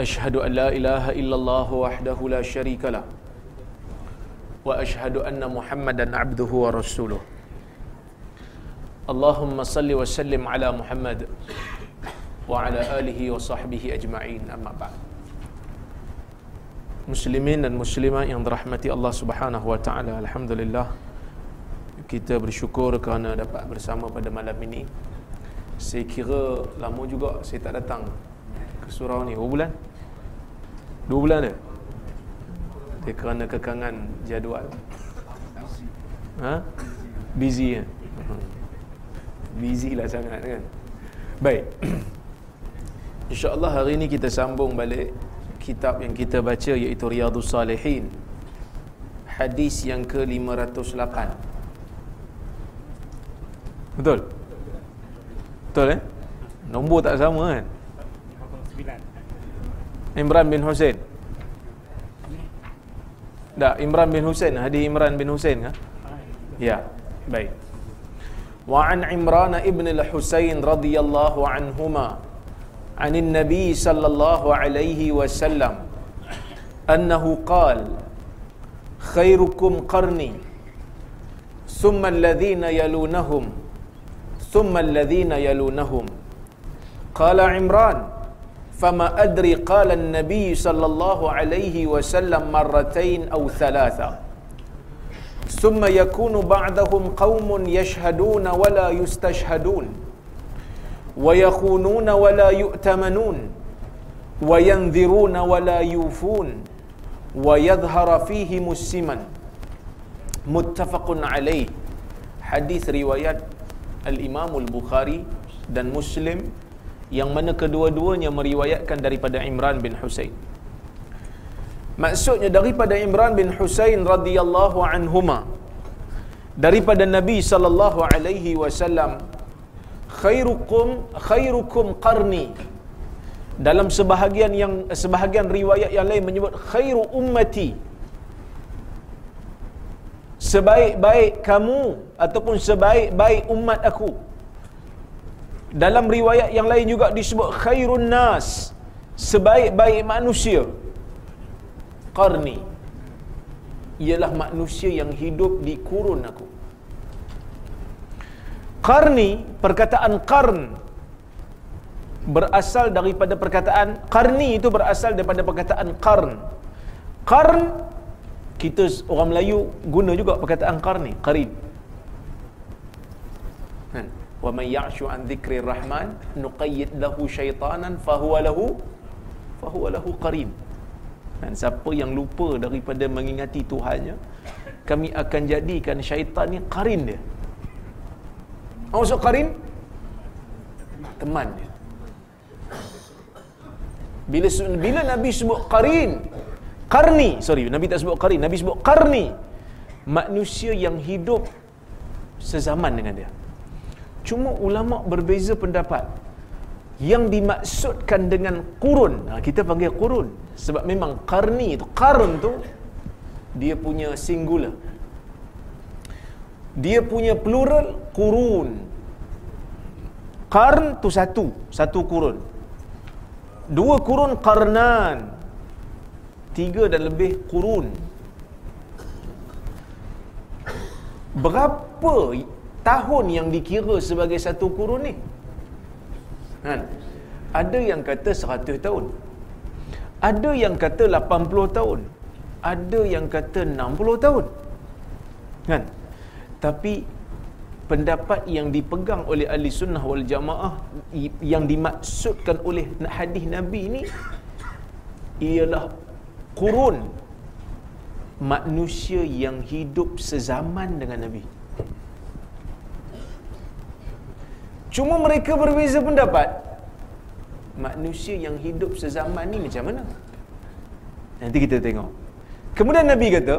أشهد أن لا إله إلا الله وحده لا شريك له وأشهد أن محمدا عبده ورسوله اللهم صل وسلم على محمد وعلى آله وصحبه أجمعين أما بعد Muslimin dan Muslimah yang dirahmati Allah Subhanahu Wa Taala, Alhamdulillah kita bersyukur kerana dapat bersama pada malam ini. Saya kira lama juga saya tak datang ke surau ni. Berapa bulan? Dua bulan dah? Dia kerana kekangan jadual. Ha? Busy kan? Busy lah sangat kan? Baik. InsyaAllah hari ini kita sambung balik kitab yang kita baca iaitu Riyadhus Salihin. Hadis yang ke-508. Betul? Betul eh? Nombor tak sama kan? Imran bin Hussein. Tak, Imran bin Hussein. Hadis Imran bin Hussein ها Ya. baik وعن Imran ibn al-Husain الله عنهما عن النبي صلى الله عليه وسلم أنه قال خيركم قرني ثم الذين يلونهم ثم الذين يلونهم قال عمران فما أدري قال النبي صلى الله عليه وسلم مرتين أو ثلاثة. ثم يكون بعدهم قوم يشهدون ولا يستشهدون ويخونون ولا يؤتمنون وينذرون ولا يوفون ويظهر فيهم السمن. متفق عليه. حديث روايات الإمام البخاري dan Muslim yang mana kedua-duanya meriwayatkan daripada Imran bin Husain. Maksudnya daripada Imran bin Husain radhiyallahu anhuma daripada Nabi sallallahu alaihi wasallam khairukum khairukum qarni dalam sebahagian yang sebahagian riwayat yang lain menyebut khairu ummati sebaik-baik kamu ataupun sebaik-baik umat aku dalam riwayat yang lain juga disebut khairun nas sebaik-baik manusia qarni ialah manusia yang hidup di kurun aku Qarni, perkataan qarn berasal daripada perkataan qarni itu berasal daripada perkataan qarn. Qarn kita orang Melayu guna juga perkataan qarni, qarib. Kan? Wa man ya'shu an dzikri rahman nuqayyid lahu syaitanan fahuwa lahu fahuwa lahu qarin. Dan siapa yang lupa daripada mengingati Tuhannya, kami akan jadikan syaitan ni qarin dia. Apa maksud qarin? Teman dia. Bila bila Nabi sebut qarin, qarni, sorry, Nabi tak sebut qarin, Nabi sebut qarni. Manusia yang hidup sezaman dengan dia. Cuma ulama berbeza pendapat. Yang dimaksudkan dengan kurun, ha, kita panggil kurun sebab memang qarni itu, qarn tu dia punya singular. Dia punya plural kurun qarn tu satu satu kurun dua kurun qarnan. Tiga dan lebih kurun berapa tahun yang dikira sebagai satu kurun ni. Kan? Ada yang kata 100 tahun. Ada yang kata 80 tahun. Ada yang kata 60 tahun. Kan? Tapi pendapat yang dipegang oleh ahli sunnah wal jamaah yang dimaksudkan oleh hadis Nabi ini ialah kurun manusia yang hidup sezaman dengan Nabi. Cuma mereka berbeza pendapat. Manusia yang hidup sezaman ni macam mana? Nanti kita tengok. Kemudian Nabi kata,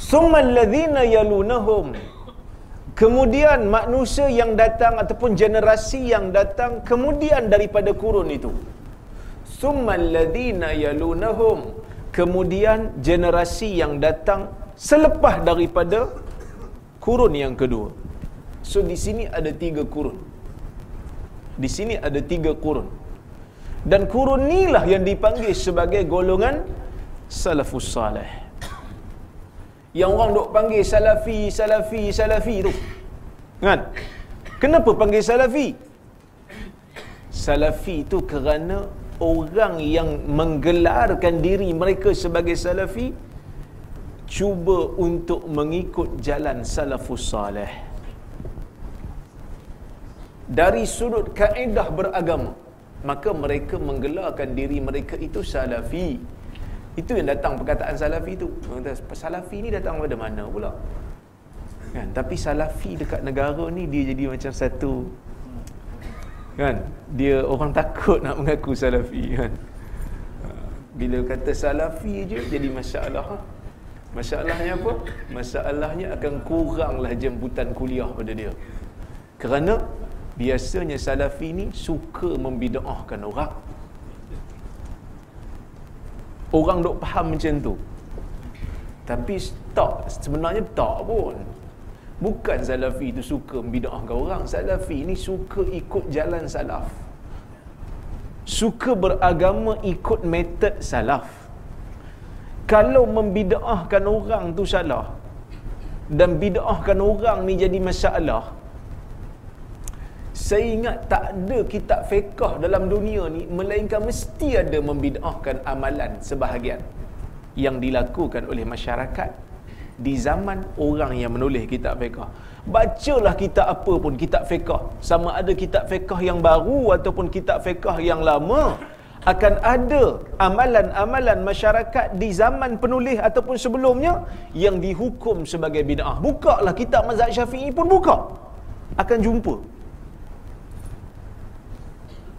"Summal ladzina yalunahum." Kemudian manusia yang datang ataupun generasi yang datang kemudian daripada kurun itu. Summal ladzina yalunahum. Kemudian generasi yang datang selepas daripada kurun yang kedua. So di sini ada tiga kurun. Di sini ada tiga kurun. Dan kurun inilah yang dipanggil sebagai golongan salafus salih. Yang orang dok panggil salafi, salafi, salafi tu. Kan? Kenapa panggil salafi? Salafi itu kerana orang yang menggelarkan diri mereka sebagai salafi cuba untuk mengikut jalan salafus salih dari sudut kaedah beragama maka mereka menggelarkan diri mereka itu salafi. Itu yang datang perkataan salafi itu salafi ni datang pada mana pula? Kan? Tapi salafi dekat negara ni dia jadi macam satu. Kan? Dia orang takut nak mengaku salafi kan? Bila kata salafi je jadi masalah. Masalahnya apa? Masalahnya akan kuranglah jemputan kuliah pada dia. Kerana biasanya salafi ni suka membidaahkan orang. Orang dok faham macam tu. Tapi tak sebenarnya tak pun. Bukan salafi itu suka membidaahkan orang. Salafi ni suka ikut jalan salaf. Suka beragama ikut metod salaf. Kalau membidaahkan orang tu salah dan bidaahkan orang ni jadi masalah saya ingat tak ada kitab fiqah dalam dunia ni melainkan mesti ada membid'ahkan amalan sebahagian yang dilakukan oleh masyarakat di zaman orang yang menulis kitab fiqah. Bacalah kitab apa pun kitab fiqah. Sama ada kitab fiqah yang baru ataupun kitab fiqah yang lama akan ada amalan-amalan masyarakat di zaman penulis ataupun sebelumnya yang dihukum sebagai bid'ah. Bukalah kitab mazhab Syafi'i pun buka. Akan jumpa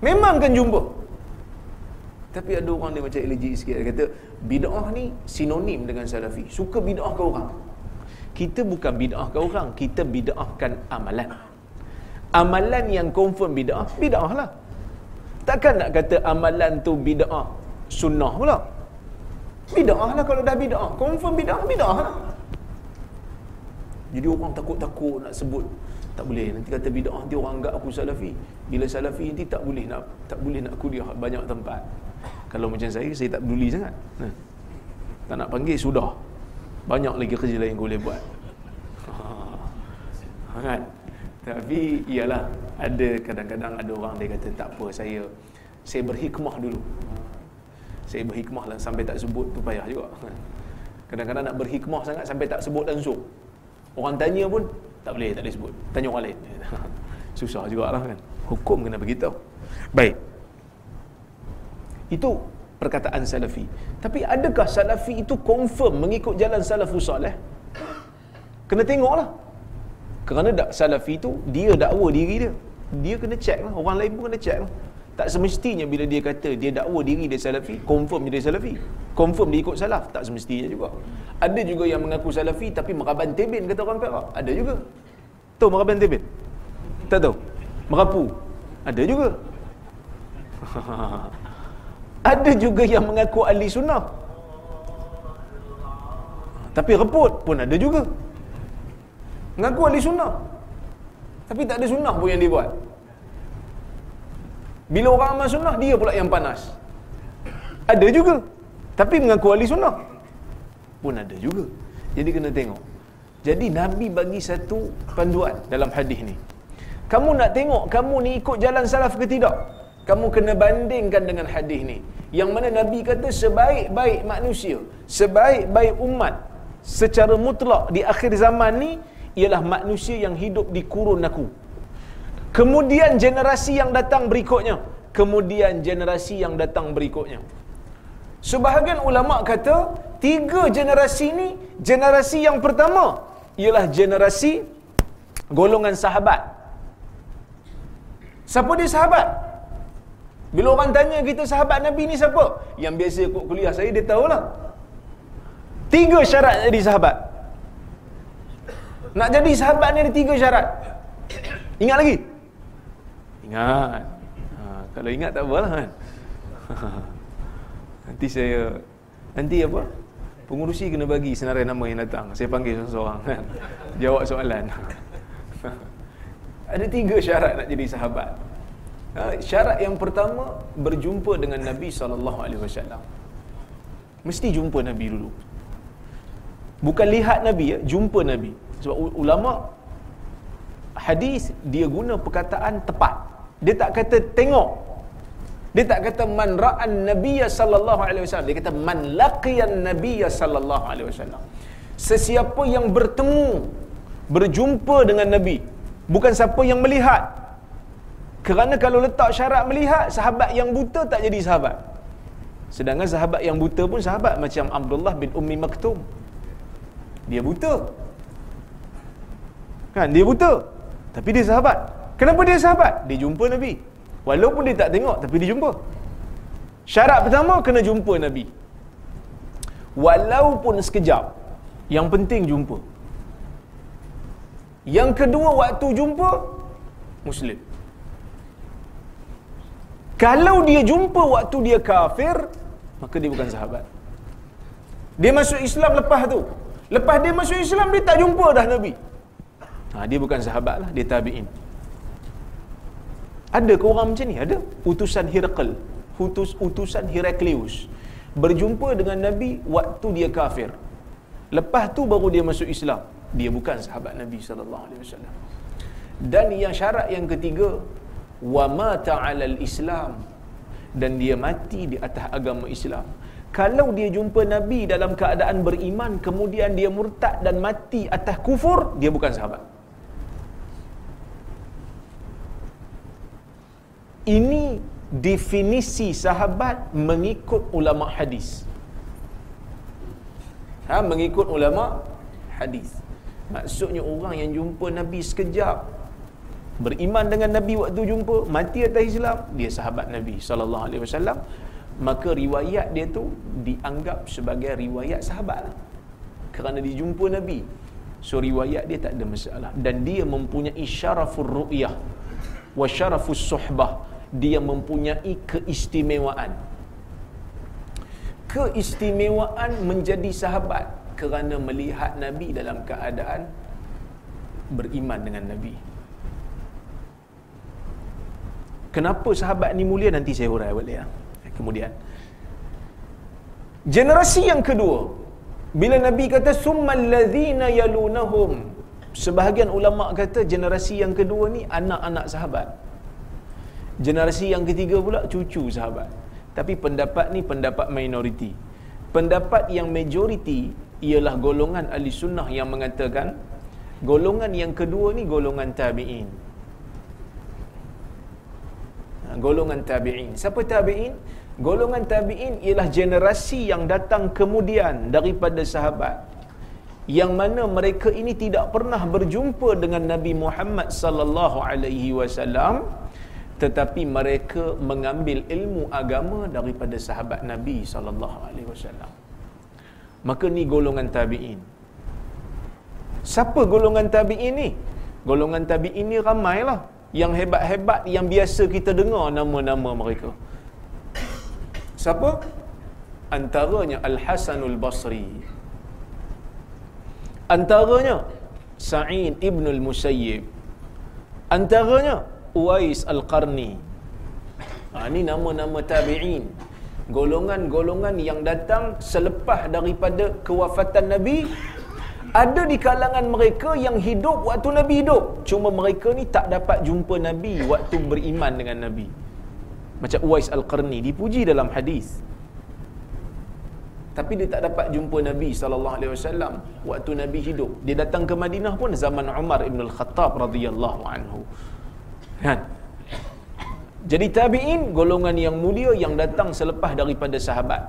Memang kan jumpa. Tapi ada orang dia macam elegy sikit. Dia kata, bid'ah ni sinonim dengan salafi. Suka bid'ah ke orang. Kita bukan bid'ah ke orang. Kita bid'ahkan amalan. Amalan yang confirm bid'ah, bid'ah lah. Takkan nak kata amalan tu bid'ah sunnah pula. Bid'ah lah kalau dah bid'ah. Confirm bid'ah, bid'ah lah. Jadi orang takut-takut nak sebut tak boleh. Nanti kata bidah nanti orang anggap aku salafi. Bila salafi nanti tak boleh nak tak boleh nak kuliah banyak tempat. Kalau macam saya saya tak peduli sangat. Nah. tak nak panggil sudah. Banyak lagi kerja lain yang boleh buat. Ha. kan tapi iyalah ada kadang-kadang ada orang dia kata tak apa saya saya berhikmah dulu. Saya berhikmah lah sampai tak sebut tu payah juga. Kadang-kadang nak berhikmah sangat sampai tak sebut langsung. Orang tanya pun tak boleh, tak boleh sebut. Tanya orang lain. Susah juga lah kan. Hukum kena beritahu. Baik. Itu perkataan salafi. Tapi adakah salafi itu confirm mengikut jalan salafus salih? Kena tengoklah. Kerana tak salafi itu, dia dakwa diri dia. Dia kena check lah. Orang lain pun kena check lah. Tak semestinya bila dia kata dia dakwa diri dia salafi, confirm dia salafi. Confirm dia ikut salaf. Tak semestinya juga. Ada juga yang mengaku salafi tapi meraban tebin kata orang Perak. Ada juga. Tahu meraban tebin? Tak tahu. Merapu. Ada juga. Ada juga yang mengaku ahli sunnah. Tapi reput pun ada juga. Mengaku ahli sunnah. Tapi tak ada sunnah pun yang dia buat. Bila orang amal sunnah, dia pula yang panas. Ada juga. Tapi mengaku ahli sunnah. Pun ada juga. Jadi kena tengok. Jadi Nabi bagi satu panduan dalam hadis ni. Kamu nak tengok kamu ni ikut jalan salaf ke tidak? Kamu kena bandingkan dengan hadis ni. Yang mana Nabi kata sebaik-baik manusia, sebaik-baik umat secara mutlak di akhir zaman ni ialah manusia yang hidup di kurun aku. Kemudian generasi yang datang berikutnya. Kemudian generasi yang datang berikutnya. Sebahagian ulama kata, tiga generasi ini, generasi yang pertama ialah generasi golongan sahabat. Siapa dia sahabat? Bila orang tanya kita sahabat Nabi ni siapa? Yang biasa ikut kuliah saya dia tahulah. Tiga syarat jadi sahabat. Nak jadi sahabat ni ada tiga syarat. Ingat lagi? Ingat. Ha, kalau ingat tak apalah kan. nanti saya nanti apa? Pengurusi kena bagi senarai nama yang datang. Saya panggil seorang-seorang kan. Jawab soalan. ada tiga syarat nak jadi sahabat. Ha, syarat yang pertama berjumpa dengan Nabi sallallahu alaihi wasallam. Mesti jumpa Nabi dulu. Bukan lihat Nabi ya, jumpa Nabi. Sebab ulama hadis dia guna perkataan tepat. Dia tak kata tengok. Dia tak kata man ra'an nabiyya sallallahu alaihi wasallam. Dia kata man laqiyan nabiyya sallallahu alaihi wasallam. Sesiapa yang bertemu berjumpa dengan Nabi, bukan siapa yang melihat. Kerana kalau letak syarat melihat, sahabat yang buta tak jadi sahabat. Sedangkan sahabat yang buta pun sahabat macam Abdullah bin Ummi Maktum. Dia buta. Kan dia buta. Tapi dia sahabat. Kenapa dia sahabat? Dia jumpa Nabi. Walaupun dia tak tengok tapi dia jumpa. Syarat pertama kena jumpa Nabi. Walaupun sekejap. Yang penting jumpa. Yang kedua waktu jumpa Muslim. Kalau dia jumpa waktu dia kafir, maka dia bukan sahabat. Dia masuk Islam lepas tu. Lepas dia masuk Islam, dia tak jumpa dah Nabi. Ha, dia bukan sahabat lah, dia tabi'in. Ada ke orang macam ni? Ada. Utusan Hirqal. Utus, utusan Heraklius. Berjumpa dengan Nabi waktu dia kafir. Lepas tu baru dia masuk Islam. Dia bukan sahabat Nabi SAW. Dan yang syarat yang ketiga, wa mata 'alal Islam dan dia mati di atas agama Islam. Kalau dia jumpa Nabi dalam keadaan beriman kemudian dia murtad dan mati atas kufur, dia bukan sahabat. Ini definisi sahabat mengikut ulama hadis. Ha, mengikut ulama hadis. Maksudnya orang yang jumpa Nabi sekejap beriman dengan Nabi waktu jumpa, mati atas Islam, dia sahabat Nabi sallallahu alaihi wasallam, maka riwayat dia tu dianggap sebagai riwayat sahabat lah. Kerana dia jumpa Nabi. So riwayat dia tak ada masalah dan dia mempunyai syarafur ru'yah wa syarafus suhbah. Dia mempunyai keistimewaan. Keistimewaan menjadi sahabat kerana melihat Nabi dalam keadaan beriman dengan Nabi. Kenapa sahabat ni mulia nanti saya hurai balik ya. Kemudian generasi yang kedua bila Nabi kata summal ladzina yalunahum sebahagian ulama kata generasi yang kedua ni anak-anak sahabat. Generasi yang ketiga pula cucu sahabat. Tapi pendapat ni pendapat minoriti. Pendapat yang majoriti ialah golongan ahli sunnah yang mengatakan golongan yang kedua ni golongan tabi'in Ha, golongan tabi'in. Siapa tabi'in? Golongan tabi'in ialah generasi yang datang kemudian daripada sahabat yang mana mereka ini tidak pernah berjumpa dengan Nabi Muhammad sallallahu alaihi wasallam tetapi mereka mengambil ilmu agama daripada sahabat Nabi sallallahu alaihi wasallam. Maka ni golongan tabi'in. Siapa golongan tabi'in ni? Golongan tabi'in ni ramailah yang hebat-hebat yang biasa kita dengar nama-nama mereka. Siapa? Antaranya Al-Hasanul Basri. Antaranya Sa'id Ibn Al-Musayyib. Antaranya Uwais Al-Qarni. Ha, ini nama-nama tabi'in. Golongan-golongan yang datang selepas daripada kewafatan Nabi ada di kalangan mereka yang hidup waktu Nabi hidup. Cuma mereka ni tak dapat jumpa Nabi waktu beriman dengan Nabi. Macam Uwais Al-Qarni dipuji dalam hadis. Tapi dia tak dapat jumpa Nabi sallallahu alaihi wasallam waktu Nabi hidup. Dia datang ke Madinah pun zaman Umar Ibn Al-Khattab radhiyallahu anhu. Kan? Jadi tabi'in golongan yang mulia yang datang selepas daripada sahabat.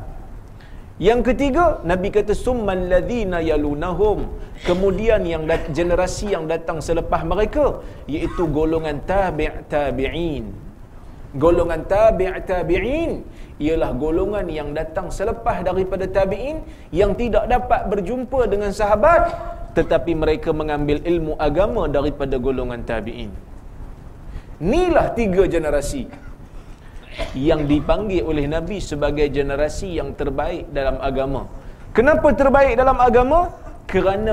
Yang ketiga, Nabi kata summal ladzina yalunahum. Kemudian yang dat- generasi yang datang selepas mereka iaitu golongan tabi' tabi'in. golongan tabi' tabi'in ialah golongan yang datang selepas daripada tabi'in yang tidak dapat berjumpa dengan sahabat tetapi mereka mengambil ilmu agama daripada golongan tabi'in inilah tiga generasi yang dipanggil oleh Nabi sebagai generasi yang terbaik dalam agama. Kenapa terbaik dalam agama? Kerana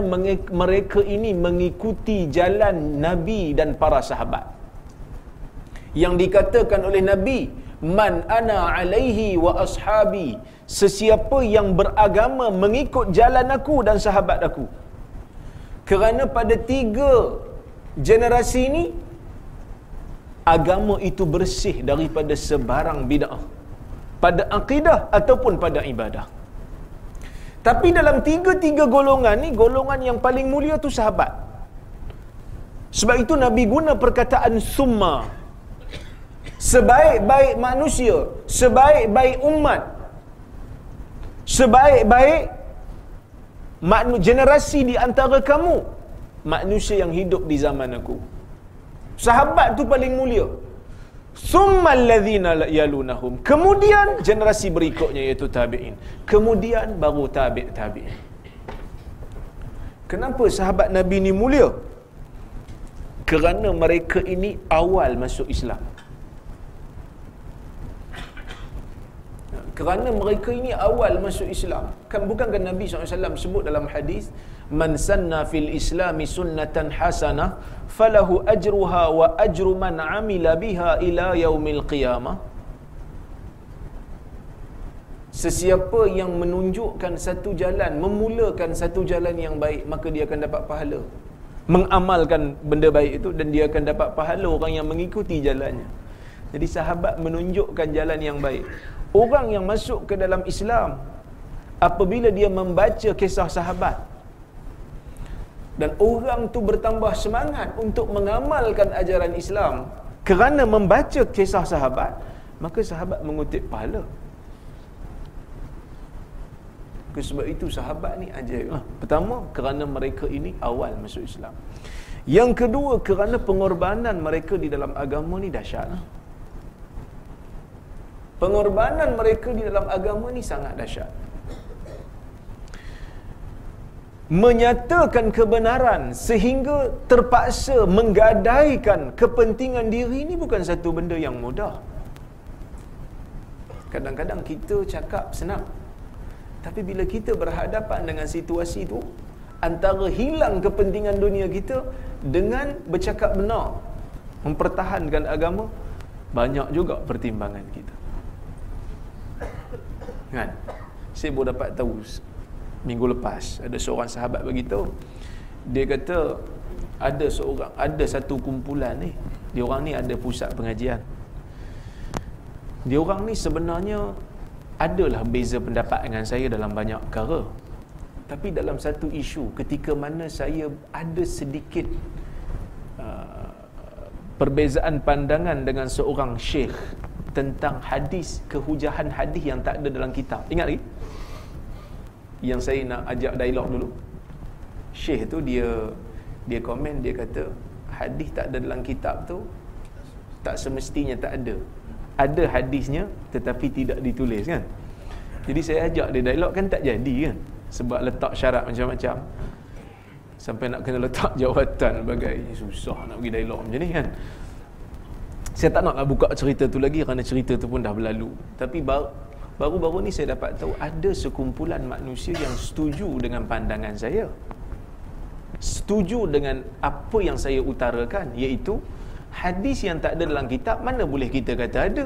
mereka ini mengikuti jalan Nabi dan para sahabat. Yang dikatakan oleh Nabi man ana alaihi wa ashabi sesiapa yang beragama mengikut jalan aku dan sahabat aku. Kerana pada tiga generasi ini agama itu bersih daripada sebarang bid'ah. Pada akidah ataupun pada ibadah. Tapi dalam tiga-tiga golongan ni golongan yang paling mulia tu sahabat. Sebab itu Nabi guna perkataan summa. Sebaik-baik manusia, sebaik-baik umat, sebaik-baik generasi di antara kamu, manusia yang hidup di zaman aku. Sahabat tu paling mulia. Summal ladzina yalunahum. Kemudian generasi berikutnya iaitu tabi'in. Kemudian baru tabi' tabi'in. Kenapa sahabat Nabi ni mulia? Kerana mereka ini awal masuk Islam. kerana mereka ini awal masuk Islam kan bukankah Nabi SAW sebut dalam hadis man sanna fil islami sunnatan hasanah falahu ajruha wa ajru man amila biha ila yaumil qiyamah Sesiapa yang menunjukkan satu jalan, memulakan satu jalan yang baik, maka dia akan dapat pahala. Mengamalkan benda baik itu dan dia akan dapat pahala orang yang mengikuti jalannya. Jadi sahabat menunjukkan jalan yang baik orang yang masuk ke dalam Islam apabila dia membaca kisah sahabat dan orang tu bertambah semangat untuk mengamalkan ajaran Islam. Kerana membaca kisah sahabat maka sahabat mengutip pahala. Sebab itu sahabat ni ajaib. Lah. pertama kerana mereka ini awal masuk Islam. Yang kedua kerana pengorbanan mereka di dalam agama ni dahsyat. Lah pengorbanan mereka di dalam agama ni sangat dahsyat menyatakan kebenaran sehingga terpaksa menggadaikan kepentingan diri ini bukan satu benda yang mudah. Kadang-kadang kita cakap senang tapi bila kita berhadapan dengan situasi itu antara hilang kepentingan dunia kita dengan bercakap benar mempertahankan agama banyak juga pertimbangan kita. Kan? Saya baru dapat tahu minggu lepas. Ada seorang sahabat begitu. Dia kata ada seorang ada satu kumpulan ni. Dia orang ni ada pusat pengajian. Dia orang ni sebenarnya adalah beza pendapat dengan saya dalam banyak perkara. Tapi dalam satu isu ketika mana saya ada sedikit uh, perbezaan pandangan dengan seorang syekh tentang hadis kehujahan hadis yang tak ada dalam kitab. Ingat lagi? Yang saya nak ajak dialog dulu. Syekh tu dia dia komen dia kata hadis tak ada dalam kitab tu tak semestinya tak ada. Ada hadisnya tetapi tidak ditulis kan. Jadi saya ajak dia dialog kan tak jadi kan. Sebab letak syarat macam-macam. Sampai nak kena letak jawatan bagai susah nak pergi dialog macam ni kan saya tak nak nak buka cerita tu lagi kerana cerita tu pun dah berlalu tapi baru-baru ni saya dapat tahu ada sekumpulan manusia yang setuju dengan pandangan saya. Setuju dengan apa yang saya utarakan iaitu hadis yang tak ada dalam kitab mana boleh kita kata ada?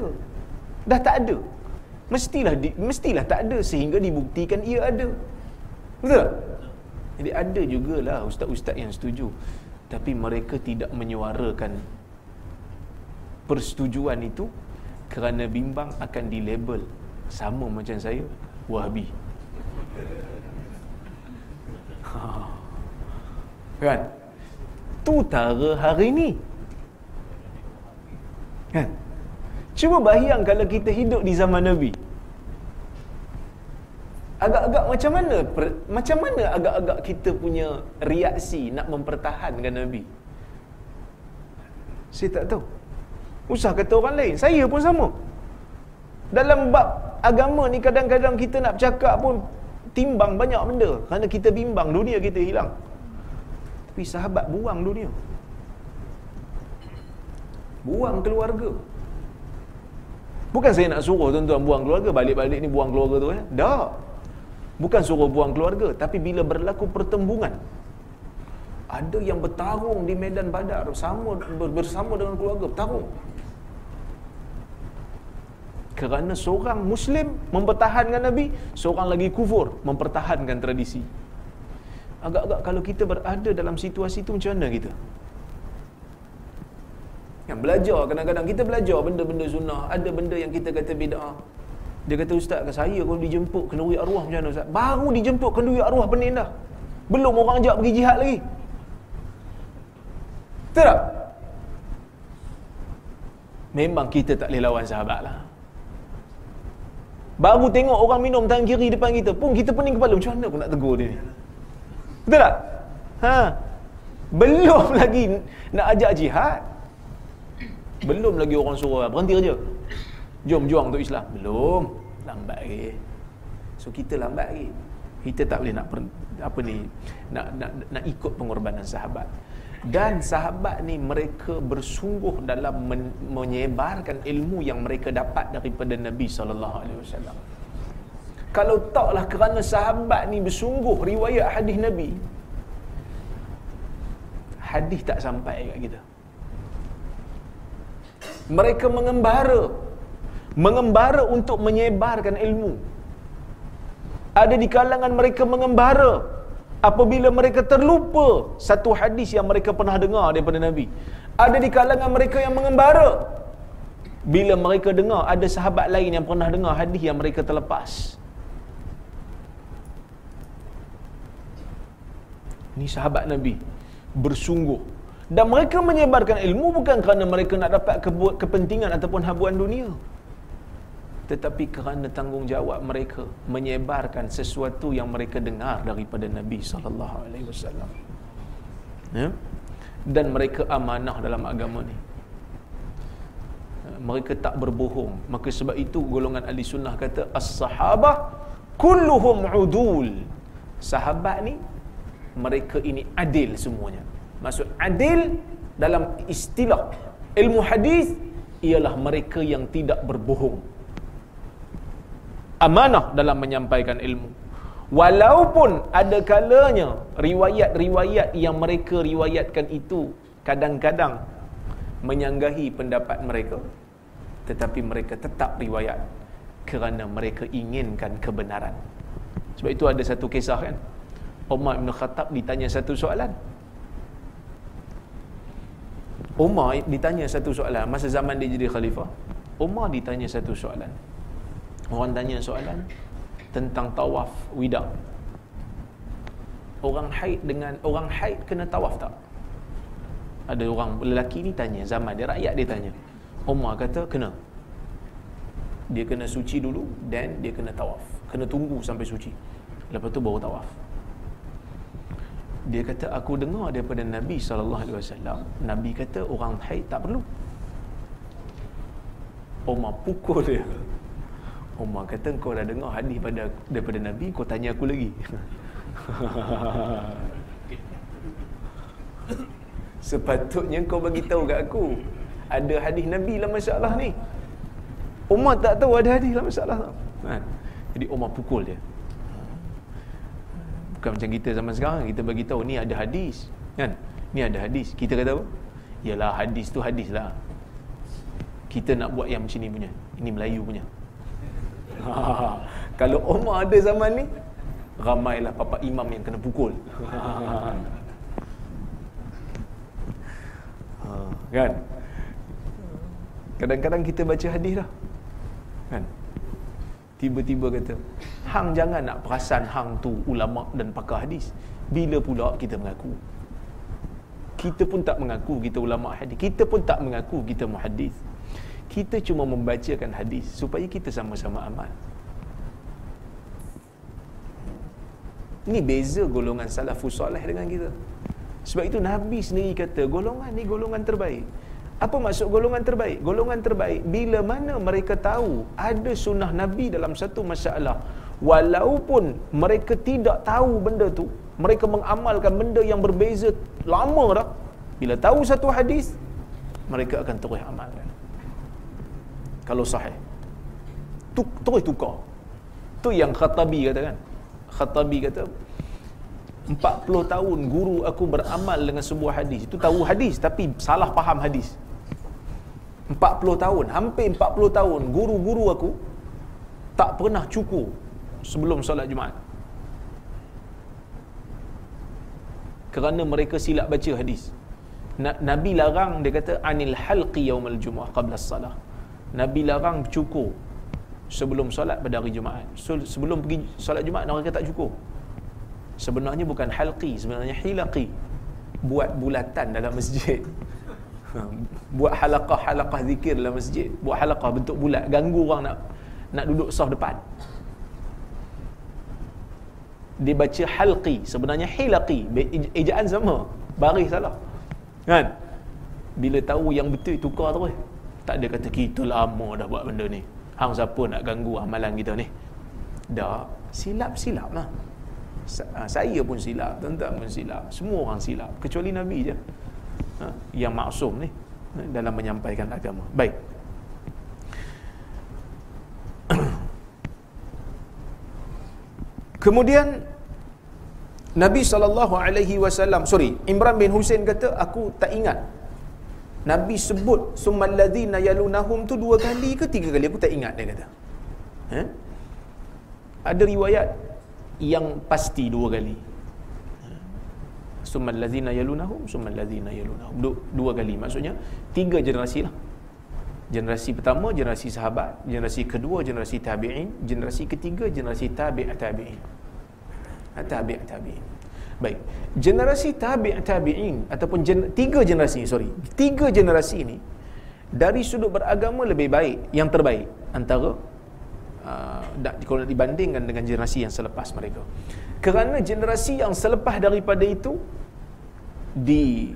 Dah tak ada. Mestilah di, mestilah tak ada sehingga dibuktikan ia ada. Betul jadi ada jugalah ustaz-ustaz yang setuju. Tapi mereka tidak menyuarakan persetujuan itu kerana bimbang akan dilabel sama macam saya wahabi. Kan? Tu tara hari ni. Kan? Cuba bayang kalau kita hidup di zaman nabi. Agak-agak macam mana macam mana agak-agak kita punya reaksi nak mempertahankan nabi? Saya tak tahu. Usah kata orang lain. Saya pun sama. Dalam bab agama ni kadang-kadang kita nak bercakap pun timbang banyak benda. Kerana kita bimbang dunia kita hilang. Tapi sahabat buang dunia. Buang keluarga. Bukan saya nak suruh tuan-tuan buang keluarga. Balik-balik ni buang keluarga tu. Eh? Tak. Bukan suruh buang keluarga. Tapi bila berlaku pertembungan. Ada yang bertarung di medan badar. Sama, bersama dengan keluarga. Bertarung. Kerana seorang Muslim mempertahankan Nabi. Seorang lagi kufur mempertahankan tradisi. Agak-agak kalau kita berada dalam situasi itu macam mana kita? Yang belajar kadang-kadang kita belajar benda-benda sunnah, ada benda yang kita kata bid'ah. Dia kata ustaz ke saya kalau dijemput kenduri arwah macam mana ustaz? Baru dijemput kenduri arwah pening dah. Belum orang ajak pergi jihad lagi. Betul tak? Memang kita tak boleh lawan sahabat lah. Baru tengok orang minum tangan kiri depan kita pun kita pening kepala. Macam mana pun nak tegur dia ni? Betul tak? Ha. Belum lagi nak ajak jihad. Belum lagi orang suruh berhenti kerja. Jom juang untuk Islam. Belum. Lambat lagi. So kita lambat lagi. Kita tak boleh nak per, apa ni nak, nak nak ikut pengorbanan sahabat. Dan sahabat ni mereka bersungguh dalam men, menyebarkan ilmu yang mereka dapat daripada Nabi sallallahu alaihi wasallam. Kalau taklah kerana sahabat ni bersungguh riwayat hadis Nabi hadis tak sampai kat kita mereka mengembara mengembara untuk menyebarkan ilmu ada di kalangan mereka mengembara apabila mereka terlupa satu hadis yang mereka pernah dengar daripada Nabi. Ada di kalangan mereka yang mengembara. Bila mereka dengar ada sahabat lain yang pernah dengar hadis yang mereka terlepas. Ni sahabat Nabi. Bersungguh. Dan mereka menyebarkan ilmu bukan kerana mereka nak dapat kepentingan ataupun habuan dunia tetapi kerana tanggungjawab mereka menyebarkan sesuatu yang mereka dengar daripada Nabi sallallahu alaihi wasallam. Ya? Dan mereka amanah dalam agama ni. Mereka tak berbohong. Maka sebab itu golongan ahli sunnah kata as-sahabah kulluhum udul. Sahabat ni mereka ini adil semuanya. Maksud adil dalam istilah ilmu hadis ialah mereka yang tidak berbohong amanah dalam menyampaikan ilmu. Walaupun ada kalanya riwayat-riwayat yang mereka riwayatkan itu kadang-kadang menyanggahi pendapat mereka tetapi mereka tetap riwayat kerana mereka inginkan kebenaran. Sebab itu ada satu kisah kan Umar bin Khattab ditanya satu soalan. Umar ditanya satu soalan. Masa zaman dia jadi khalifah Umar ditanya satu soalan orang tanya soalan tentang tawaf wida. Orang haid dengan orang haid kena tawaf tak? Ada orang lelaki ni tanya zaman dia rakyat dia tanya. Umar kata kena. Dia kena suci dulu dan dia kena tawaf. Kena tunggu sampai suci. Lepas tu baru tawaf. Dia kata aku dengar daripada Nabi sallallahu alaihi wasallam Nabi kata orang haid tak perlu. Umar pukul dia Umar kata kau dah dengar hadis pada daripada Nabi kau tanya aku lagi. Sepatutnya kau bagi tahu kat aku ada hadis Nabi lah masalah ni. Umar tak tahu ada hadis lah masalah ha. jadi Umar pukul dia. Bukan macam kita zaman sekarang kita bagi tahu ni ada hadis kan? Ni ada hadis. Kita kata apa? Yalah hadis tu hadis lah. Kita nak buat yang macam ni punya. Ini Melayu punya kalau Umar ada zaman ni ramailah papa imam yang kena pukul. Ha, kan? Kadang-kadang kita baca hadis dah kan? Tiba-tiba kata hang jangan nak perasan hang tu ulama dan pakar hadis. Bila pula kita mengaku? Kita pun tak mengaku kita ulama hadis. Kita pun tak mengaku kita muhaddis kita cuma membacakan hadis supaya kita sama-sama amal ini beza golongan salafus soleh dengan kita sebab itu Nabi sendiri kata golongan ni golongan terbaik Apa maksud golongan terbaik? Golongan terbaik bila mana mereka tahu ada sunnah Nabi dalam satu masalah. Walaupun mereka tidak tahu benda tu, mereka mengamalkan benda yang berbeza lama dah. Bila tahu satu hadis, mereka akan terus amalkan. Kalau sahih. Tu, terus tukar. Tu yang Khatabi kata kan. Khatabi kata, 40 tahun guru aku beramal dengan sebuah hadis. Itu tahu hadis tapi salah faham hadis. 40 tahun, hampir 40 tahun guru-guru aku tak pernah cukur sebelum solat Jumaat. Kerana mereka silap baca hadis. Nabi larang dia kata anil halqi yaumal jumuah qabla salah. Nabi larang cukur sebelum solat pada hari Jumaat. So, sebelum pergi solat Jumaat orang kata tak cukur. Sebenarnya bukan halqi, sebenarnya hilaqi. Buat bulatan dalam masjid. Buat halaqah-halaqah zikir dalam masjid. Buat halaqah bentuk bulat. Ganggu orang nak nak duduk sah depan. Dia baca halqi. Sebenarnya hilaqi. Ejaan sama. Baris salah. Kan? Bila tahu yang betul, tukar terus. Tak ada kata, kita lama dah buat benda ni. Hang siapa nak ganggu amalan kita ni? Dah. Silap-silap lah. Ah, saya pun silap tuan-tuan pun silap semua orang silap kecuali nabi je ha, yang maksum ni ha, dalam menyampaikan agama baik kemudian Nabi wasallam sorry Imran bin Husain kata aku tak ingat Nabi sebut summal ladzina yalunahum tu dua kali ke tiga kali? Aku tak ingat dia kata. Ha? ada riwayat yang pasti dua kali. Summal ladzina yalunahum summal ladzina yalunahum. Dua, dua kali. Maksudnya tiga generasi lah. Generasi pertama generasi sahabat generasi kedua generasi tabi'in generasi ketiga generasi tabi' tabi'in. Ha, tabi' tabi'in baik. Generasi tabi' tabi'in ataupun gen, tiga generasi sorry. Tiga generasi ini dari sudut beragama lebih baik. Yang terbaik antara uh, kalau nak dibandingkan dengan generasi yang selepas mereka. Kerana generasi yang selepas daripada itu di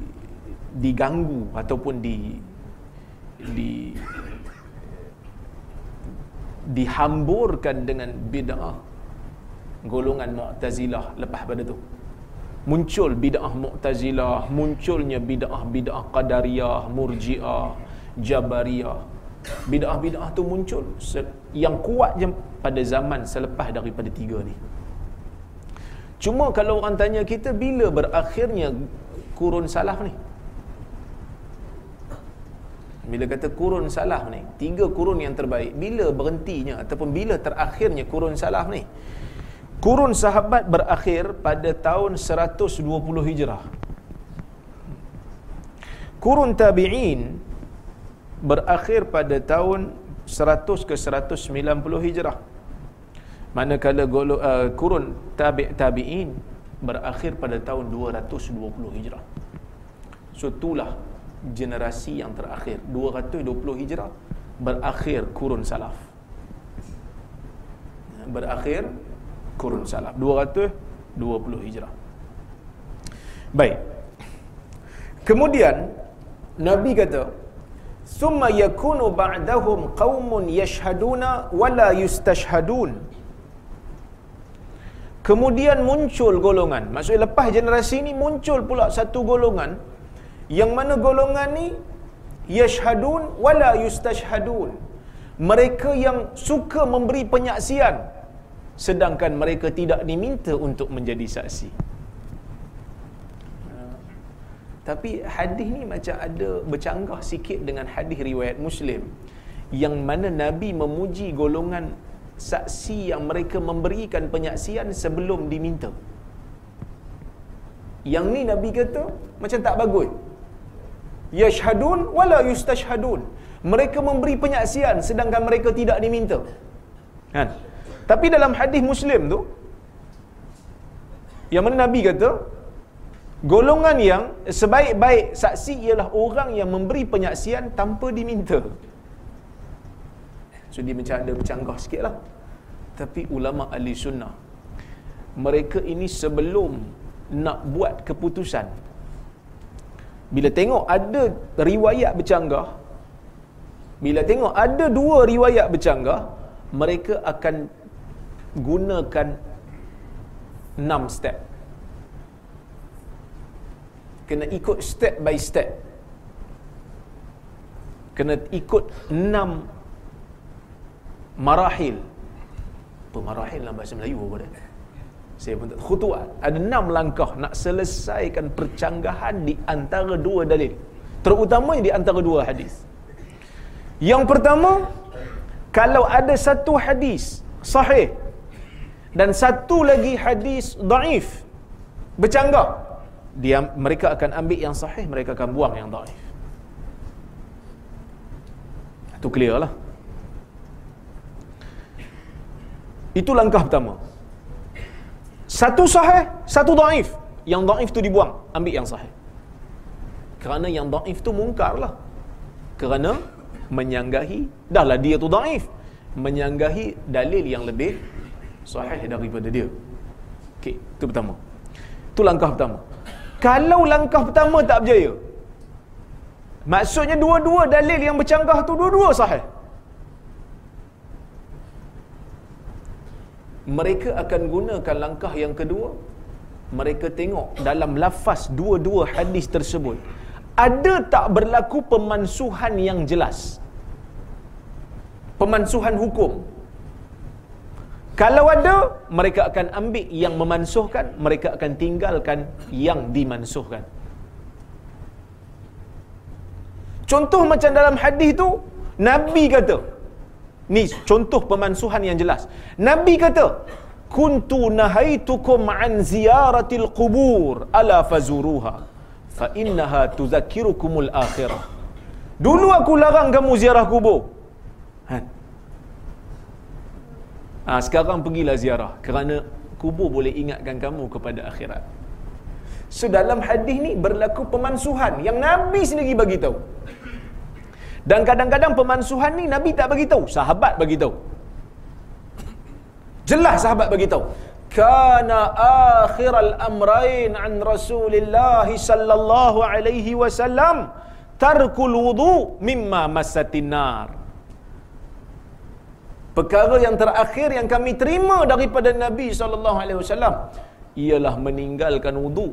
diganggu ataupun di di dihamburkan dengan bid'ah golongan Mu'tazilah lepas pada tu muncul bid'ah Mu'tazilah munculnya bid'ah bid'ah Qadariyah Murji'ah Jabariyah. Bid'ah-bid'ah tu muncul yang kuat je pada zaman selepas daripada tiga ni. Cuma kalau orang tanya kita bila berakhirnya kurun salaf ni? Bila kata kurun salaf ni tiga kurun yang terbaik bila berhentinya ataupun bila terakhirnya kurun salaf ni kurun sahabat berakhir pada tahun 120 hijrah. Kurun tabi'in berakhir pada tahun 100 ke 190 hijrah. Manakala golo, uh, kurun tabi' tabi'in berakhir pada tahun 220 hijrah. So itulah generasi yang terakhir. 220 hijrah berakhir kurun salaf. Berakhir kurun salaf 220 hijrah. Baik. Kemudian nabi kata summa yakunu ba'dahum qaumun yashhaduna wala yustashhadun. Kemudian muncul golongan. Maksudnya lepas generasi ini muncul pula satu golongan. Yang mana golongan ni yashhadun wala yustashhadun. Mereka yang suka memberi penyaksian sedangkan mereka tidak diminta untuk menjadi saksi tapi hadis ni macam ada bercanggah sikit dengan hadis riwayat Muslim yang mana Nabi memuji golongan saksi yang mereka memberikan penyaksian sebelum diminta. Yang ni Nabi kata macam tak bagus. Yashhadun wala yustashhadun. Mereka memberi penyaksian sedangkan mereka tidak diminta. Kan? Tapi dalam hadis Muslim tu yang mana Nabi kata Golongan yang sebaik-baik saksi ialah orang yang memberi penyaksian tanpa diminta. So dia macam ada bercanggah sikit lah. Tapi ulama ahli sunnah, mereka ini sebelum nak buat keputusan, bila tengok ada riwayat bercanggah bila tengok ada dua riwayat bercanggah mereka akan gunakan enam step. Kena ikut step by step. Kena ikut enam marahil. Apa marahil dalam bahasa Melayu apa dia? Saya pun tak khutuat. Ada enam langkah nak selesaikan percanggahan di antara dua dalil. Terutamanya di antara dua hadis. Yang pertama kalau ada satu hadis sahih dan satu lagi hadis daif. Bercanggah. Dia mereka akan ambil yang sahih mereka akan buang yang daif. Itu clear lah. Itu langkah pertama. Satu sahih satu daif. Yang daif tu dibuang ambil yang sahih. Kerana yang daif tu mungkar lah. Kerana menyanggahi dahlah dia tu daif. Menyanggahi dalil yang lebih sahih daripada dia. Okey itu pertama. Itu langkah pertama. Kalau langkah pertama tak berjaya maksudnya dua-dua dalil yang bercanggah tu dua-dua sahih. Mereka akan gunakan langkah yang kedua. Mereka tengok dalam lafaz dua-dua hadis tersebut ada tak berlaku pemansuhan yang jelas? Pemansuhan hukum kalau ada, mereka akan ambil yang memansuhkan, mereka akan tinggalkan yang dimansuhkan. Contoh macam dalam hadis tu, Nabi kata, ni contoh pemansuhan yang jelas. Nabi kata, "Kuntu nahaitukum an ziyaratil qubur ala fazuruha fa innaha tuzakkirukumul akhirah." Dulu aku larang kamu ziarah kubur. Ha, Ha, sekarang pergilah ziarah kerana kubur boleh ingatkan kamu kepada akhirat. So dalam hadis ni berlaku pemansuhan yang Nabi sendiri bagi tahu. Dan kadang-kadang pemansuhan ni Nabi tak bagi tahu, sahabat bagi tahu. Jelas sahabat bagi tahu. Kana akhiral amrain an Rasulillah sallallahu alaihi wasallam tarkul wudu mimma massatin nar. Perkara yang terakhir yang kami terima daripada Nabi sallallahu alaihi wasallam ialah meninggalkan wudu.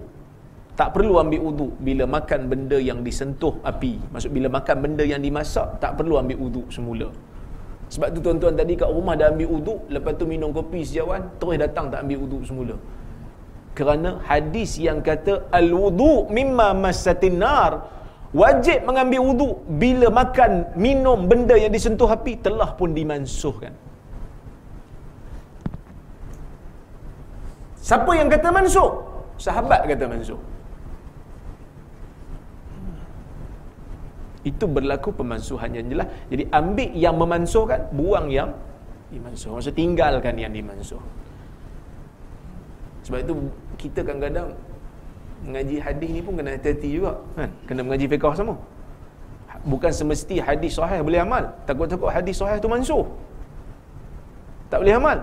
Tak perlu ambil wudu bila makan benda yang disentuh api. Maksud bila makan benda yang dimasak tak perlu ambil wudu semula. Sebab tu tuan-tuan tadi kat rumah dah ambil wudu, lepas tu minum kopi sejauhan, terus datang tak ambil wudu semula. Kerana hadis yang kata al-wudu mimma massatin nar wajib mengambil wudu bila makan minum benda yang disentuh api telah pun dimansuhkan. Siapa yang kata mansuh? Sahabat kata mansuh. Itu berlaku pemansuhan yang jelas. Jadi ambil yang memansuhkan buang yang dimansuh. Maksud tinggalkan yang dimansuh. Sebab itu kita kadang-kadang mengaji hadis ni pun kena hati-hati juga kan? Kena mengaji fiqh sama bukan semesti hadis sahih boleh amal. Takut-takut hadis sahih tu mansuh. Tak boleh amal.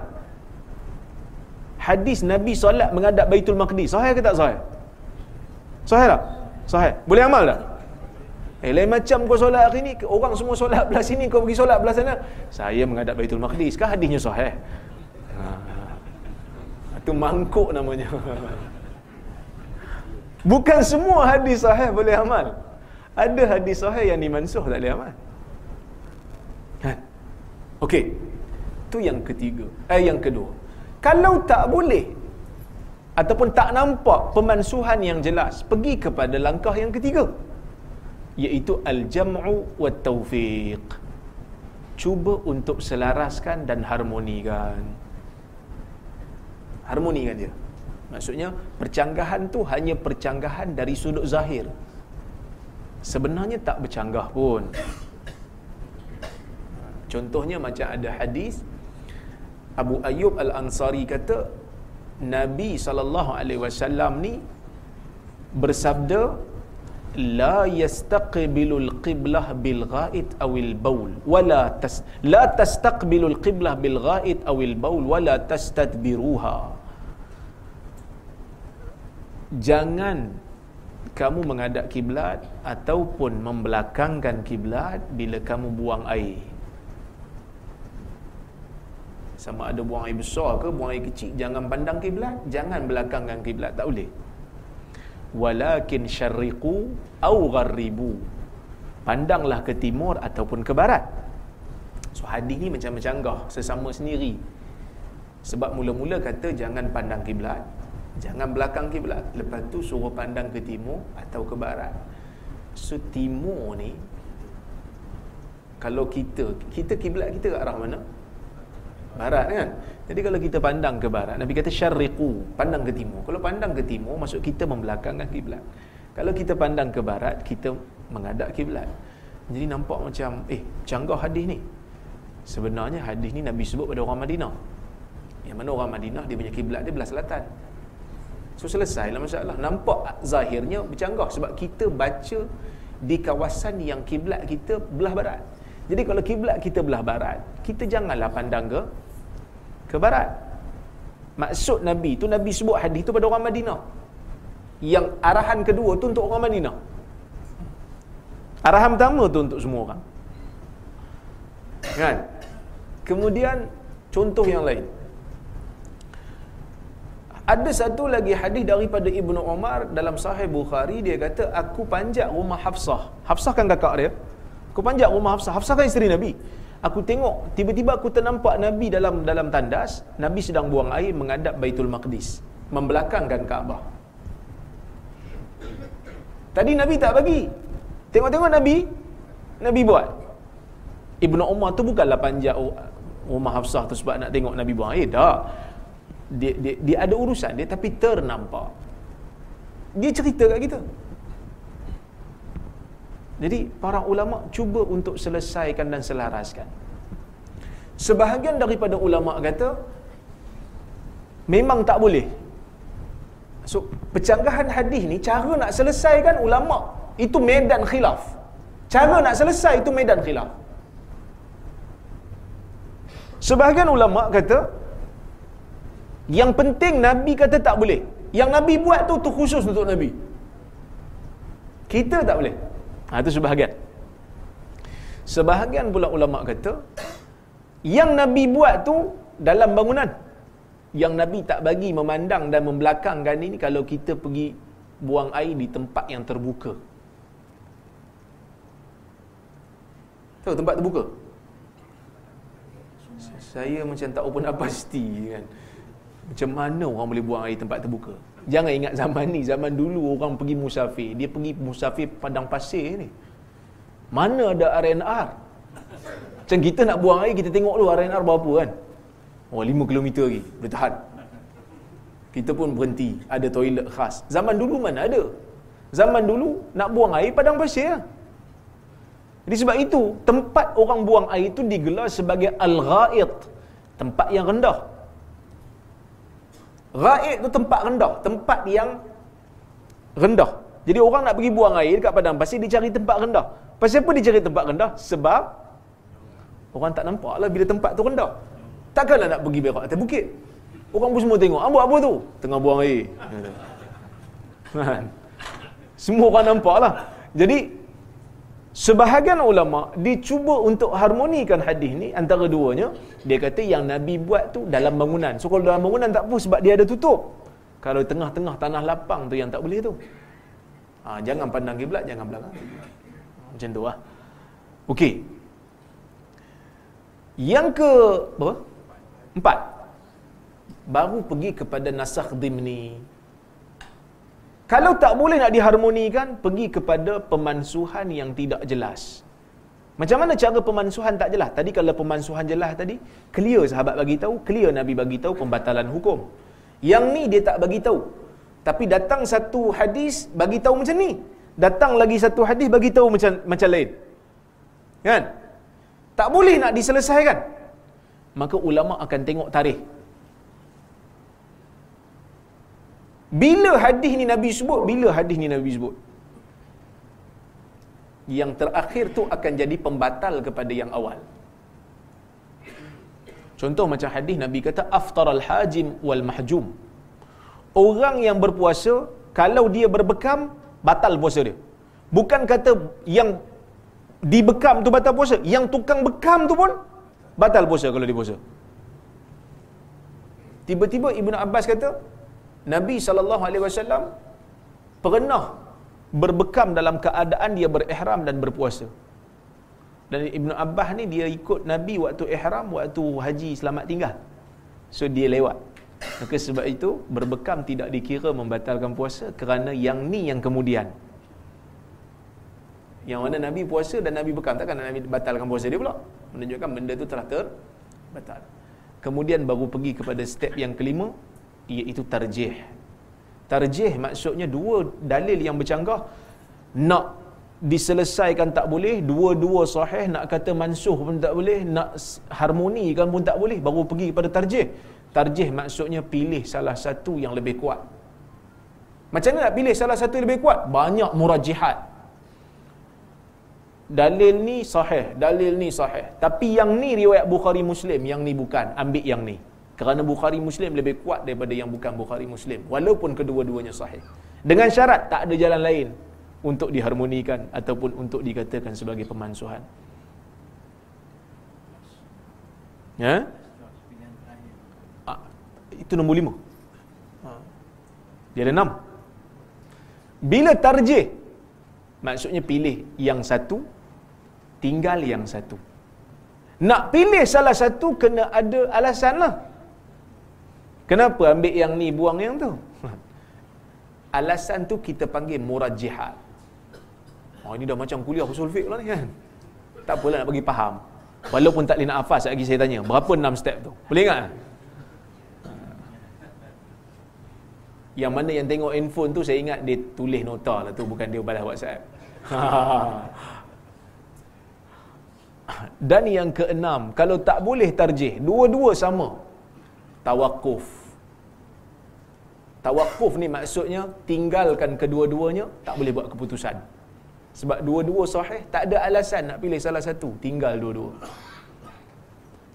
Hadis Nabi solat menghadap Baitul Maqdis sahih ke tak sahih? Sahih tak? Sahih. Boleh amal tak? Eh lain macam kau solat hari ni orang semua solat belah sini kau pergi solat belah sana. Saya menghadap Baitul Maqdis kah hadisnya sahih? Ha. itu mangkuk namanya Bukan semua hadis sahih boleh amal. Ada hadis sahih yang dimansuh tak boleh amal. Kan? Okey. Itu yang ketiga. Eh yang kedua. Kalau tak boleh ataupun tak nampak pemansuhan yang jelas, pergi kepada langkah yang ketiga. Iaitu al-jam'u wa taufiq. Cuba untuk selaraskan dan harmonikan. Harmonikan dia. Maksudnya percanggahan tu hanya percanggahan dari sudut zahir. Sebenarnya tak bercanggah pun. Contohnya macam ada hadis Abu Ayyub Al-Ansari kata Nabi sallallahu alaihi wasallam ni bersabda la yastaqbilul qiblah bil ghaid awil baul wala tas la tastaqbilul qiblah bil ghaid awil baul wala tastadbiruha jangan kamu menghadap kiblat ataupun membelakangkan kiblat bila kamu buang air. Sama ada buang air besar ke buang air kecil, jangan pandang kiblat, jangan belakangkan kiblat, tak boleh. Walakin syarriqu au gharribu. Pandanglah ke timur ataupun ke barat. So hadis ni macam mencanggah sesama sendiri. Sebab mula-mula kata jangan pandang kiblat, jangan belakang kiblat. Lepas tu suruh pandang ke timur atau ke barat. So timur ni kalau kita kita kiblat kita ke arah mana? Barat kan? Jadi kalau kita pandang ke barat, Nabi kata syarriqu, pandang ke timur. Kalau pandang ke timur maksud kita membelakangkan kiblat. Kalau kita pandang ke barat, kita menghadap kiblat. Jadi nampak macam eh canggah hadis ni. Sebenarnya hadis ni Nabi sebut pada orang Madinah. Yang mana orang Madinah dia punya kiblat dia belah selatan. So selesailah masalah. Nampak zahirnya bercanggah sebab kita baca di kawasan yang kiblat kita belah barat. Jadi kalau kiblat kita belah barat, kita janganlah pandang ke ke barat. Maksud Nabi tu Nabi sebut hadis tu pada orang Madinah. Yang arahan kedua tu untuk orang Madinah. Arahan pertama tu untuk semua orang. Kan? Kemudian contoh yang lain. Ada satu lagi hadis daripada Ibnu Umar dalam Sahih Bukhari dia kata aku panjat rumah Hafsah. Hafsah kan kakak dia. Aku panjat rumah Hafsah. Hafsah kan isteri Nabi. Aku tengok tiba-tiba aku ternampak Nabi dalam dalam tandas, Nabi sedang buang air menghadap Baitul Maqdis, membelakangkan Kaabah. Tadi Nabi tak bagi. Tengok-tengok Nabi, Nabi buat. Ibnu Umar tu bukanlah panjat rumah Hafsah tu sebab nak tengok Nabi buang air. Tak dia, dia, dia ada urusan dia tapi ternampak. Dia cerita kat kita. Jadi para ulama cuba untuk selesaikan dan selaraskan. Sebahagian daripada ulama kata memang tak boleh. So pecanggahan hadis ni cara nak selesaikan ulama itu medan khilaf. Cara nak selesai itu medan khilaf. Sebahagian ulama kata yang penting Nabi kata tak boleh. Yang Nabi buat tu tu khusus untuk Nabi. Kita tak boleh. Ha, itu sebahagian. Sebahagian pula ulama kata yang Nabi buat tu dalam bangunan. Yang Nabi tak bagi memandang dan membelakangkan ini kalau kita pergi buang air di tempat yang terbuka. Tahu tempat terbuka? Saya macam tak open up pasti kan. Macam mana orang boleh buang air tempat terbuka? Jangan ingat zaman ni, zaman dulu orang pergi musafir. Dia pergi musafir padang pasir ni. Mana ada RNR? Macam kita nak buang air, kita tengok dulu RNR berapa kan? Oh, 5 km lagi. Boleh tahan. Kita pun berhenti. Ada toilet khas. Zaman dulu mana ada? Zaman dulu nak buang air padang pasir lah. Jadi sebab itu, tempat orang buang air itu digelar sebagai Al-Ghaid. Tempat yang rendah. Raid tu tempat rendah, tempat yang rendah. Jadi orang nak pergi buang air dekat padang pasir, dia cari tempat rendah. Pasal apa dia cari tempat rendah? Sebab orang tak nampak lah bila tempat tu rendah. Takkanlah nak pergi berak atas bukit. Orang pun semua tengok, buat apa tu? Tengah buang air. Kan? semua orang nampak lah. Jadi, Sebahagian ulama dicuba untuk harmonikan hadis ni antara duanya. Dia kata yang Nabi buat tu dalam bangunan. So kalau dalam bangunan tak apa sebab dia ada tutup. Kalau tengah-tengah tanah lapang tu yang tak boleh tu. Ha, jangan pandang kiblat, jangan belakang. Macam tu lah. Okey. Yang ke berapa? Empat. Baru pergi kepada nasakh dimni. Kalau tak boleh nak diharmonikan, pergi kepada pemansuhan yang tidak jelas. Macam mana cara pemansuhan tak jelas? Tadi kalau pemansuhan jelas tadi, clear sahabat bagi tahu, clear Nabi bagi tahu pembatalan hukum. Yang ni dia tak bagi tahu. Tapi datang satu hadis bagi tahu macam ni. Datang lagi satu hadis bagi tahu macam macam lain. Kan? Tak boleh nak diselesaikan. Maka ulama akan tengok tarikh. Bila hadis ni Nabi sebut? Bila hadis ni Nabi sebut? Yang terakhir tu akan jadi pembatal kepada yang awal. Contoh macam hadis Nabi kata aftar al-hajim wal mahjum. Orang yang berpuasa kalau dia berbekam batal puasa dia. Bukan kata yang dibekam tu batal puasa, yang tukang bekam tu pun batal puasa kalau dia puasa. Tiba-tiba Ibnu Abbas kata, Nabi sallallahu alaihi wasallam pernah berbekam dalam keadaan dia berihram dan berpuasa. Dan Ibnu Abbas ni dia ikut Nabi waktu ihram, waktu haji selamat tinggal. So dia lewat. Maka sebab itu berbekam tidak dikira membatalkan puasa kerana yang ni yang kemudian. Yang mana Nabi puasa dan Nabi bekam takkan Nabi batalkan puasa dia pula. Menunjukkan benda tu telah terbatal. Kemudian baru pergi kepada step yang kelima iaitu tarjih. Tarjih maksudnya dua dalil yang bercanggah nak diselesaikan tak boleh, dua-dua sahih nak kata mansuh pun tak boleh, nak harmonikan pun tak boleh, baru pergi kepada tarjih. Tarjih maksudnya pilih salah satu yang lebih kuat. Macam mana nak pilih salah satu yang lebih kuat? Banyak murajihat. Dalil ni sahih, dalil ni sahih. Tapi yang ni riwayat Bukhari Muslim, yang ni bukan. Ambil yang ni. Kerana Bukhari Muslim lebih kuat daripada yang bukan Bukhari Muslim. Walaupun kedua-duanya sahih. Dengan syarat tak ada jalan lain untuk diharmonikan ataupun untuk dikatakan sebagai pemansuhan. Ya? Ah, itu nombor lima. Ah. Dia ada enam. Bila tarjih, maksudnya pilih yang satu, tinggal yang satu. Nak pilih salah satu, kena ada alasan lah. Kenapa ambil yang ni, buang yang tu? Alasan tu kita panggil murajihat. Oh ini dah macam kuliah usul fiqh lah ni kan. Tak apalah nak bagi faham. Walaupun tak boleh nak hafaz lagi saya tanya. Berapa enam step tu? Boleh ingat? Yang mana yang tengok handphone tu saya ingat dia tulis nota lah tu. Bukan dia balas WhatsApp. Dan yang keenam, kalau tak boleh tarjih, dua-dua sama. Tawakuf. Tawakuf ni maksudnya tinggalkan kedua-duanya, tak boleh buat keputusan. Sebab dua-dua sahih, tak ada alasan nak pilih salah satu. Tinggal dua-dua.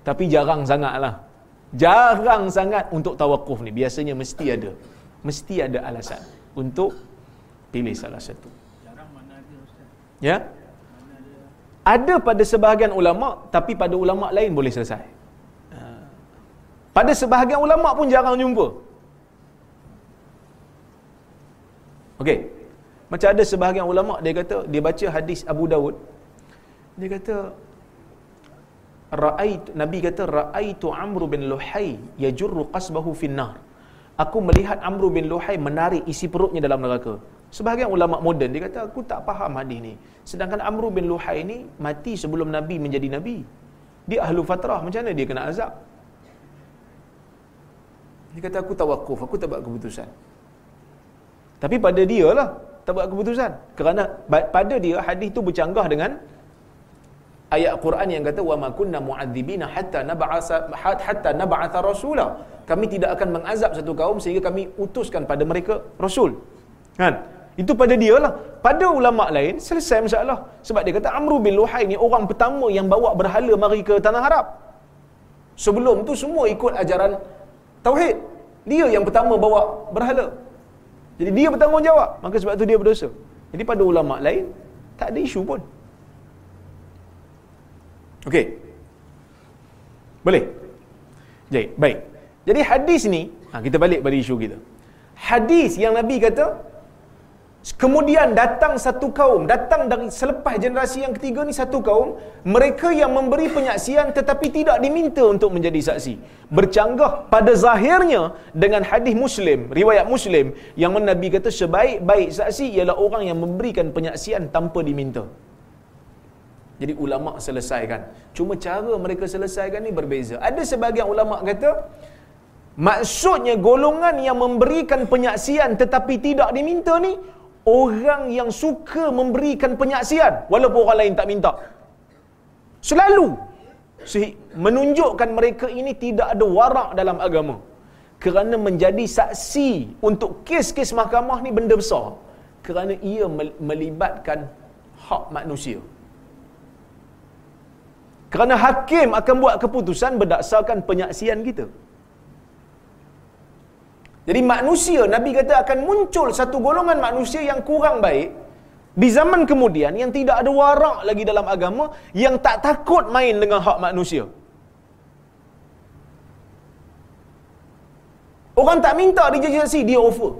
Tapi jarang sangat lah. Jarang sangat untuk tawakuf ni. Biasanya mesti ada. Mesti ada alasan untuk pilih salah satu. Jarang mana ada Ustaz? Ya? Ada pada sebahagian ulama, tapi pada ulama lain boleh selesai. Pada sebahagian ulama pun jarang jumpa. Okey. Macam ada sebahagian ulama dia kata dia baca hadis Abu Dawud. Dia kata Ra'ait Nabi kata ra'aitu Amr bin Luhai yajurru qasbahu finnar. Aku melihat Amr bin Luhai menarik isi perutnya dalam neraka. Sebahagian ulama moden dia kata aku tak faham hadis ni. Sedangkan Amr bin Luhai ni mati sebelum Nabi menjadi nabi. Dia ahlu fatrah macam mana dia kena azab? Dia kata aku tawakuf, aku tak buat keputusan. Tapi pada dia lah tak buat keputusan. Kerana pada dia hadis tu bercanggah dengan ayat Quran yang kata wa ma kunna mu'adzibina hatta nab'asa hatta nab'atha rasula. Kami tidak akan mengazab satu kaum sehingga kami utuskan pada mereka rasul. Kan? Itu pada dia lah. Pada ulama lain selesai masalah. Sebab dia kata Amru bin Luhai ni orang pertama yang bawa berhala mari ke tanah Arab. Sebelum tu semua ikut ajaran tauhid dia yang pertama bawa berhala jadi dia bertanggungjawab. Maka sebab tu dia berdosa. Jadi pada ulama lain, tak ada isu pun. Okey. Boleh? Jadi, baik. Jadi hadis ni, ha, kita balik pada isu kita. Hadis yang Nabi kata, Kemudian datang satu kaum, datang dari selepas generasi yang ketiga ni satu kaum, mereka yang memberi penyaksian tetapi tidak diminta untuk menjadi saksi. Bercanggah pada zahirnya dengan hadis Muslim, riwayat Muslim yang mana Nabi kata sebaik-baik saksi ialah orang yang memberikan penyaksian tanpa diminta. Jadi ulama selesaikan. Cuma cara mereka selesaikan ni berbeza. Ada sebagian ulama kata maksudnya golongan yang memberikan penyaksian tetapi tidak diminta ni orang yang suka memberikan penyaksian walaupun orang lain tak minta. Selalu menunjukkan mereka ini tidak ada warak dalam agama. Kerana menjadi saksi untuk kes-kes mahkamah ni benda besar. Kerana ia melibatkan hak manusia. Kerana hakim akan buat keputusan berdasarkan penyaksian kita. Jadi manusia, Nabi kata akan muncul satu golongan manusia yang kurang baik di zaman kemudian yang tidak ada warak lagi dalam agama yang tak takut main dengan hak manusia. Orang tak minta saksi, dia offer.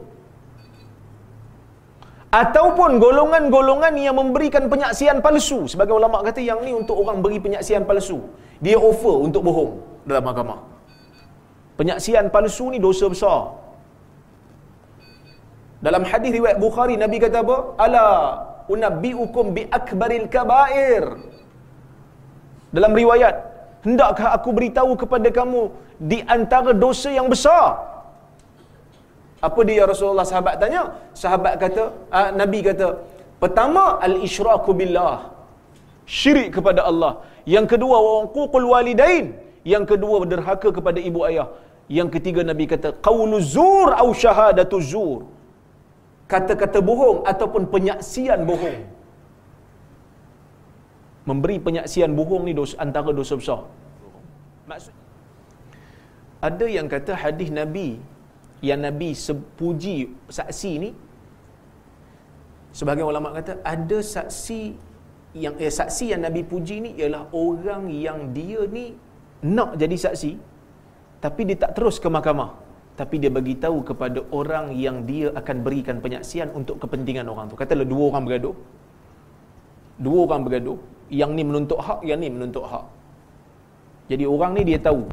Ataupun golongan-golongan yang memberikan penyaksian palsu. Sebagai ulama kata yang ni untuk orang beri penyaksian palsu. Dia offer untuk bohong dalam agama. Penyaksian palsu ni dosa besar. Dalam hadis riwayat Bukhari Nabi kata apa? Ala unabbiukum bi akbaril kabair. Dalam riwayat, hendakkah aku beritahu kepada kamu di antara dosa yang besar? Apa dia Rasulullah sahabat tanya? Sahabat kata, uh, Nabi kata, pertama al-isyraku billah. Syirik kepada Allah. Yang kedua waqul walidain. Yang kedua berderhaka kepada ibu ayah. Yang ketiga Nabi kata qaulu zur au syahadatu zur. Kata-kata bohong ataupun penyaksian bohong. Memberi penyaksian bohong ni dosa, antara dosa besar. Maksud ada yang kata hadis Nabi yang Nabi sepuji saksi ni sebagai ulama kata ada saksi yang eh, saksi yang Nabi puji ni ialah orang yang dia ni nak jadi saksi tapi dia tak terus ke mahkamah tapi dia bagi tahu kepada orang yang dia akan berikan penyaksian untuk kepentingan orang tu. Katalah dua orang bergaduh. Dua orang bergaduh. Yang ni menuntut hak yang ni menuntut hak. Jadi orang ni dia tahu.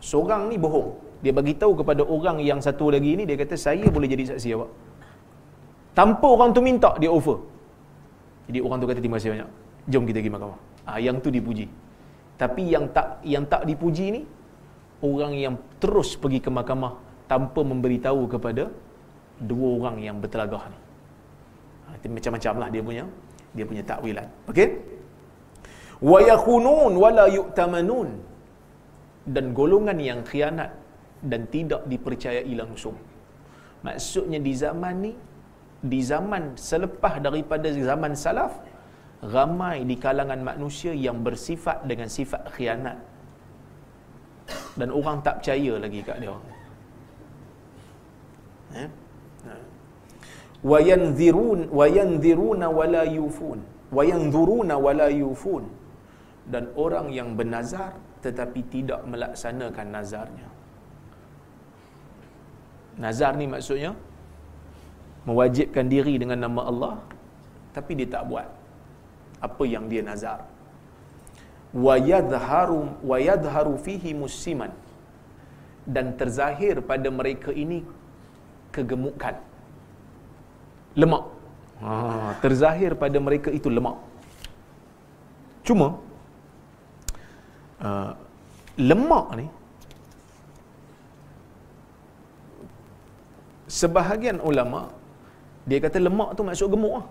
Seorang ni bohong. Dia bagi tahu kepada orang yang satu lagi ni dia kata saya boleh jadi saksi awak. Tanpa orang tu minta dia offer jadi orang tu kata terima kasih banyak. Jom kita pergi mahkamah. Ah ha, yang tu dipuji. Tapi yang tak yang tak dipuji ni orang yang terus pergi ke mahkamah tanpa memberitahu kepada dua orang yang bertelagah ni ha, macam-macam lah dia punya dia punya takwilan okey wa yakhunun wala yu'tamanun dan golongan yang khianat dan tidak dipercayai langsung. Maksudnya di zaman ni, di zaman selepas daripada zaman salaf, ramai di kalangan manusia yang bersifat dengan sifat khianat. Dan orang tak percaya lagi kat dia. Eh? wa yanzirun wa yanziruna wala yufun wa yanzuruna wala yufun. Dan orang yang bernazar tetapi tidak melaksanakan nazarnya. Nazar ni maksudnya mewajibkan diri dengan nama Allah tapi dia tak buat apa yang dia nazar. Wa yadhharu wa yadhharu fihi musiman. Dan terzahir pada mereka ini kegemukan. Lemak. Ha, terzahir pada mereka itu lemak. Cuma uh, lemak ni sebahagian ulama dia kata lemak tu maksud gemuk ah.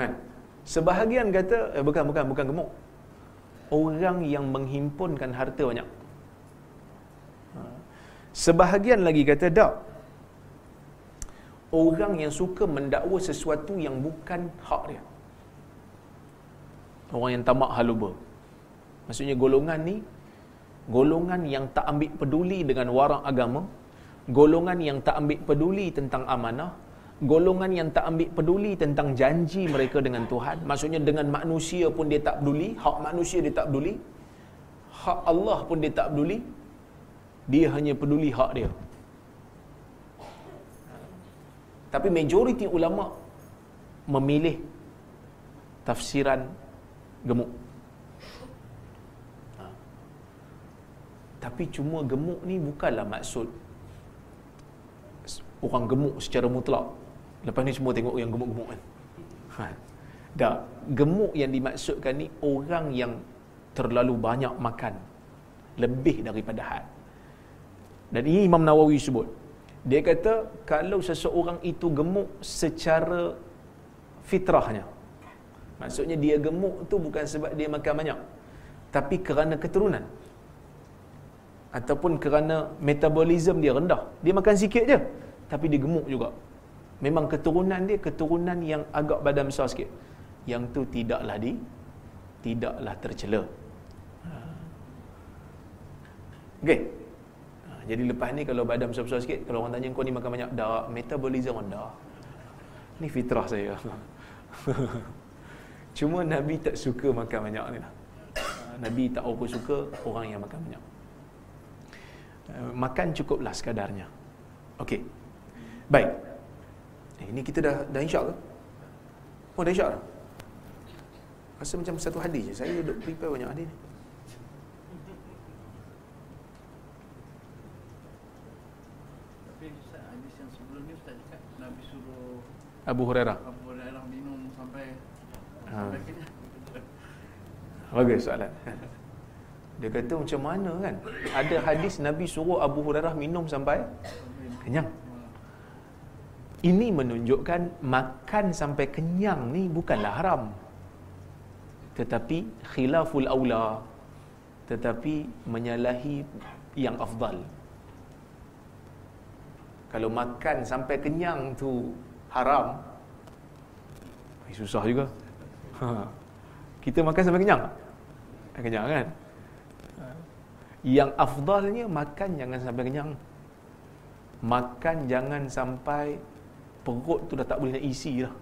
Kan? Sebahagian kata eh, bukan bukan bukan gemuk. Orang yang menghimpunkan harta banyak. Ha. Sebahagian lagi kata tak. Orang yang suka mendakwa sesuatu yang bukan hak dia. Orang yang tamak haluba. Maksudnya golongan ni golongan yang tak ambil peduli dengan warak agama, golongan yang tak ambil peduli tentang amanah, golongan yang tak ambil peduli tentang janji mereka dengan Tuhan, maksudnya dengan manusia pun dia tak peduli, hak manusia dia tak peduli, hak Allah pun dia tak peduli, dia hanya peduli hak dia. Tapi majoriti ulama memilih tafsiran gemuk. Tapi cuma gemuk ni bukanlah maksud orang gemuk secara mutlak. Lepas ni semua tengok yang gemuk-gemuk kan. Ha. Dah, gemuk yang dimaksudkan ni orang yang terlalu banyak makan. Lebih daripada had. Dan ini Imam Nawawi sebut. Dia kata kalau seseorang itu gemuk secara fitrahnya. Maksudnya dia gemuk tu bukan sebab dia makan banyak. Tapi kerana keturunan ataupun kerana metabolism dia rendah. Dia makan sikit je tapi dia gemuk juga. Memang keturunan dia keturunan yang agak badan besar sikit. Yang tu tidaklah di tidaklah tercela. Ha. Okey. Jadi lepas ni kalau badan besar-besar sikit kalau orang tanya kau ni makan banyak dah metabolism rendah ni fitrah saya cuma Nabi tak suka makan banyak ni lah Nabi tak apa suka orang yang makan banyak eh, makan cukuplah sekadarnya Okey. Baik. Eh, ini kita dah dah insya ke? Oh, dah insya dah. Rasa macam satu hadis je. Saya duduk prepare banyak hadis ni. Abu Hurairah. Abu Hurairah minum sampai ha. Bagus soalan. Dia kata macam mana kan? Ada hadis Nabi suruh Abu Hurairah minum sampai kenyang. Ini menunjukkan makan sampai kenyang ni bukanlah haram. Tetapi khilaful aula. Tetapi menyalahi yang afdal. Kalau makan sampai kenyang tu haram, eh, susah juga. Ha. Kita makan sampai kenyang Kenyang kan? Yang afdalnya makan jangan sampai kenyang makan jangan sampai perut tu dah tak boleh nak isi lah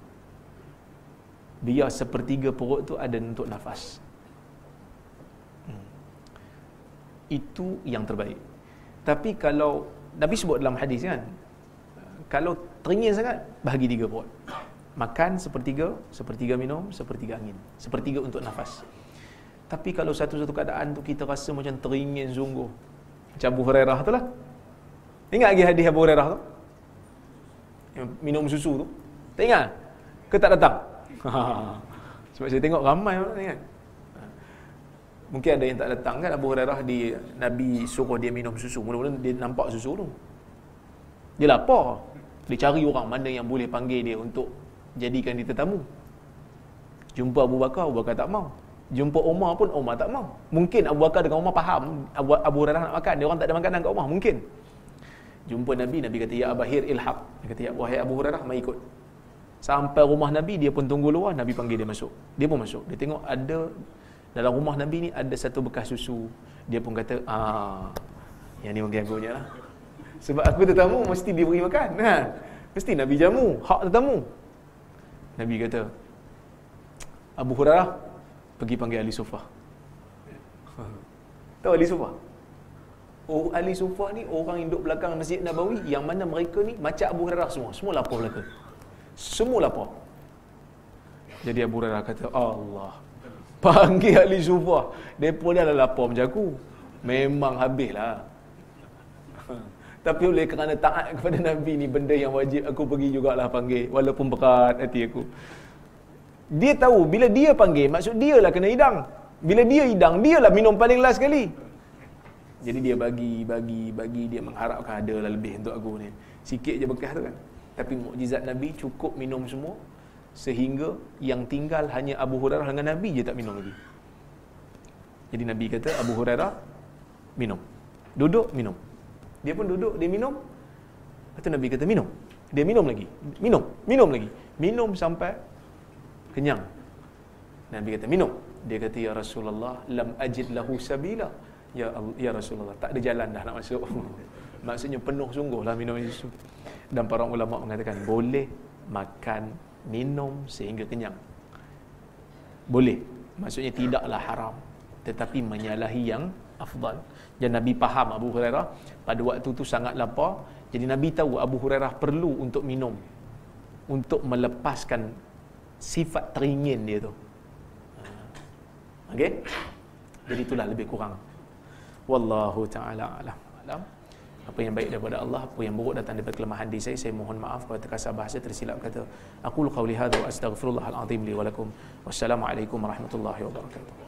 biar sepertiga perut tu ada untuk nafas hmm. itu yang terbaik tapi kalau Nabi sebut dalam hadis kan kalau teringin sangat bahagi tiga perut makan sepertiga sepertiga minum sepertiga angin sepertiga untuk nafas tapi kalau satu-satu keadaan tu kita rasa macam teringin sungguh macam Abu Hurairah tu lah Ingat lagi hadis Abu Hurairah tu? Minum susu tu. Tak ingat? Ke tak datang? Sebab saya tengok ramai orang ingat. Mungkin ada yang tak datang kan Abu Hurairah di Nabi suruh dia minum susu. Mula-mula dia nampak susu tu. Dia lapar. Dia cari orang mana yang boleh panggil dia untuk jadikan dia tetamu. Jumpa Abu Bakar, Abu Bakar tak mau. Jumpa Umar pun Umar tak mau. Mungkin Abu Bakar dengan Umar faham Abu, Abu Hurairah nak makan. Dia orang tak ada makanan kat Umar. Mungkin jumpa Nabi, Nabi kata, Ya Abahir ilhaq. Dia kata, Ya wahai Abu Hurairah, mai ikut. Sampai rumah Nabi, dia pun tunggu luar, Nabi panggil dia masuk. Dia pun masuk. Dia tengok ada, dalam rumah Nabi ni ada satu bekas susu. Dia pun kata, ah, yang ni mengganggunya lah. Sebab aku tetamu, mesti dia beri makan. Ha? Mesti Nabi jamu, hak tetamu. Nabi kata, Abu Hurairah, pergi panggil Ali Sufah. Tahu Ali Sufah? oh, ahli sufa ni orang yang duduk belakang Masjid Nabawi yang mana mereka ni macam Abu Hurairah semua semua lapar belaka semua lapar jadi Abu Hurairah kata Allah panggil ahli sufa mereka dah lapar macam aku memang habislah tapi oleh kerana taat kepada Nabi ni benda yang wajib aku pergi jugalah panggil walaupun berat hati aku dia tahu bila dia panggil maksud dia lah kena hidang bila dia hidang dia lah minum paling last sekali jadi dia bagi, bagi, bagi, dia mengharapkan ada lah lebih untuk aku ni. Sikit je bekas tu kan. Tapi mukjizat Nabi cukup minum semua sehingga yang tinggal hanya Abu Hurairah dengan Nabi je tak minum lagi. Jadi Nabi kata Abu Hurairah minum. Duduk minum. Dia pun duduk, dia minum. Lepas tu Nabi kata minum. Dia minum lagi. Minum, minum lagi. Minum sampai kenyang. Nabi kata minum. Dia kata ya Rasulullah lam ajid lahu sabila ya ya Rasulullah tak ada jalan dah nak masuk maksudnya penuh sungguhlah minum susu dan para ulama mengatakan boleh makan minum sehingga kenyang boleh maksudnya tidaklah haram tetapi menyalahi yang afdal dan Nabi faham Abu Hurairah. Pada waktu tu sangat lapar. Jadi Nabi tahu Abu Hurairah perlu untuk minum. Untuk melepaskan sifat teringin dia tu. Okey? Jadi itulah lebih kurang. Wallahu taala alam. Alam. Apa yang baik daripada Allah apa yang buruk datang daripada kelemahan diri saya saya mohon maaf kalau terkasar bahasa tersilap kata aku qauli hadza wa astaghfirullahal azim li wa lakum. Wassalamu alaikum warahmatullahi wabarakatuh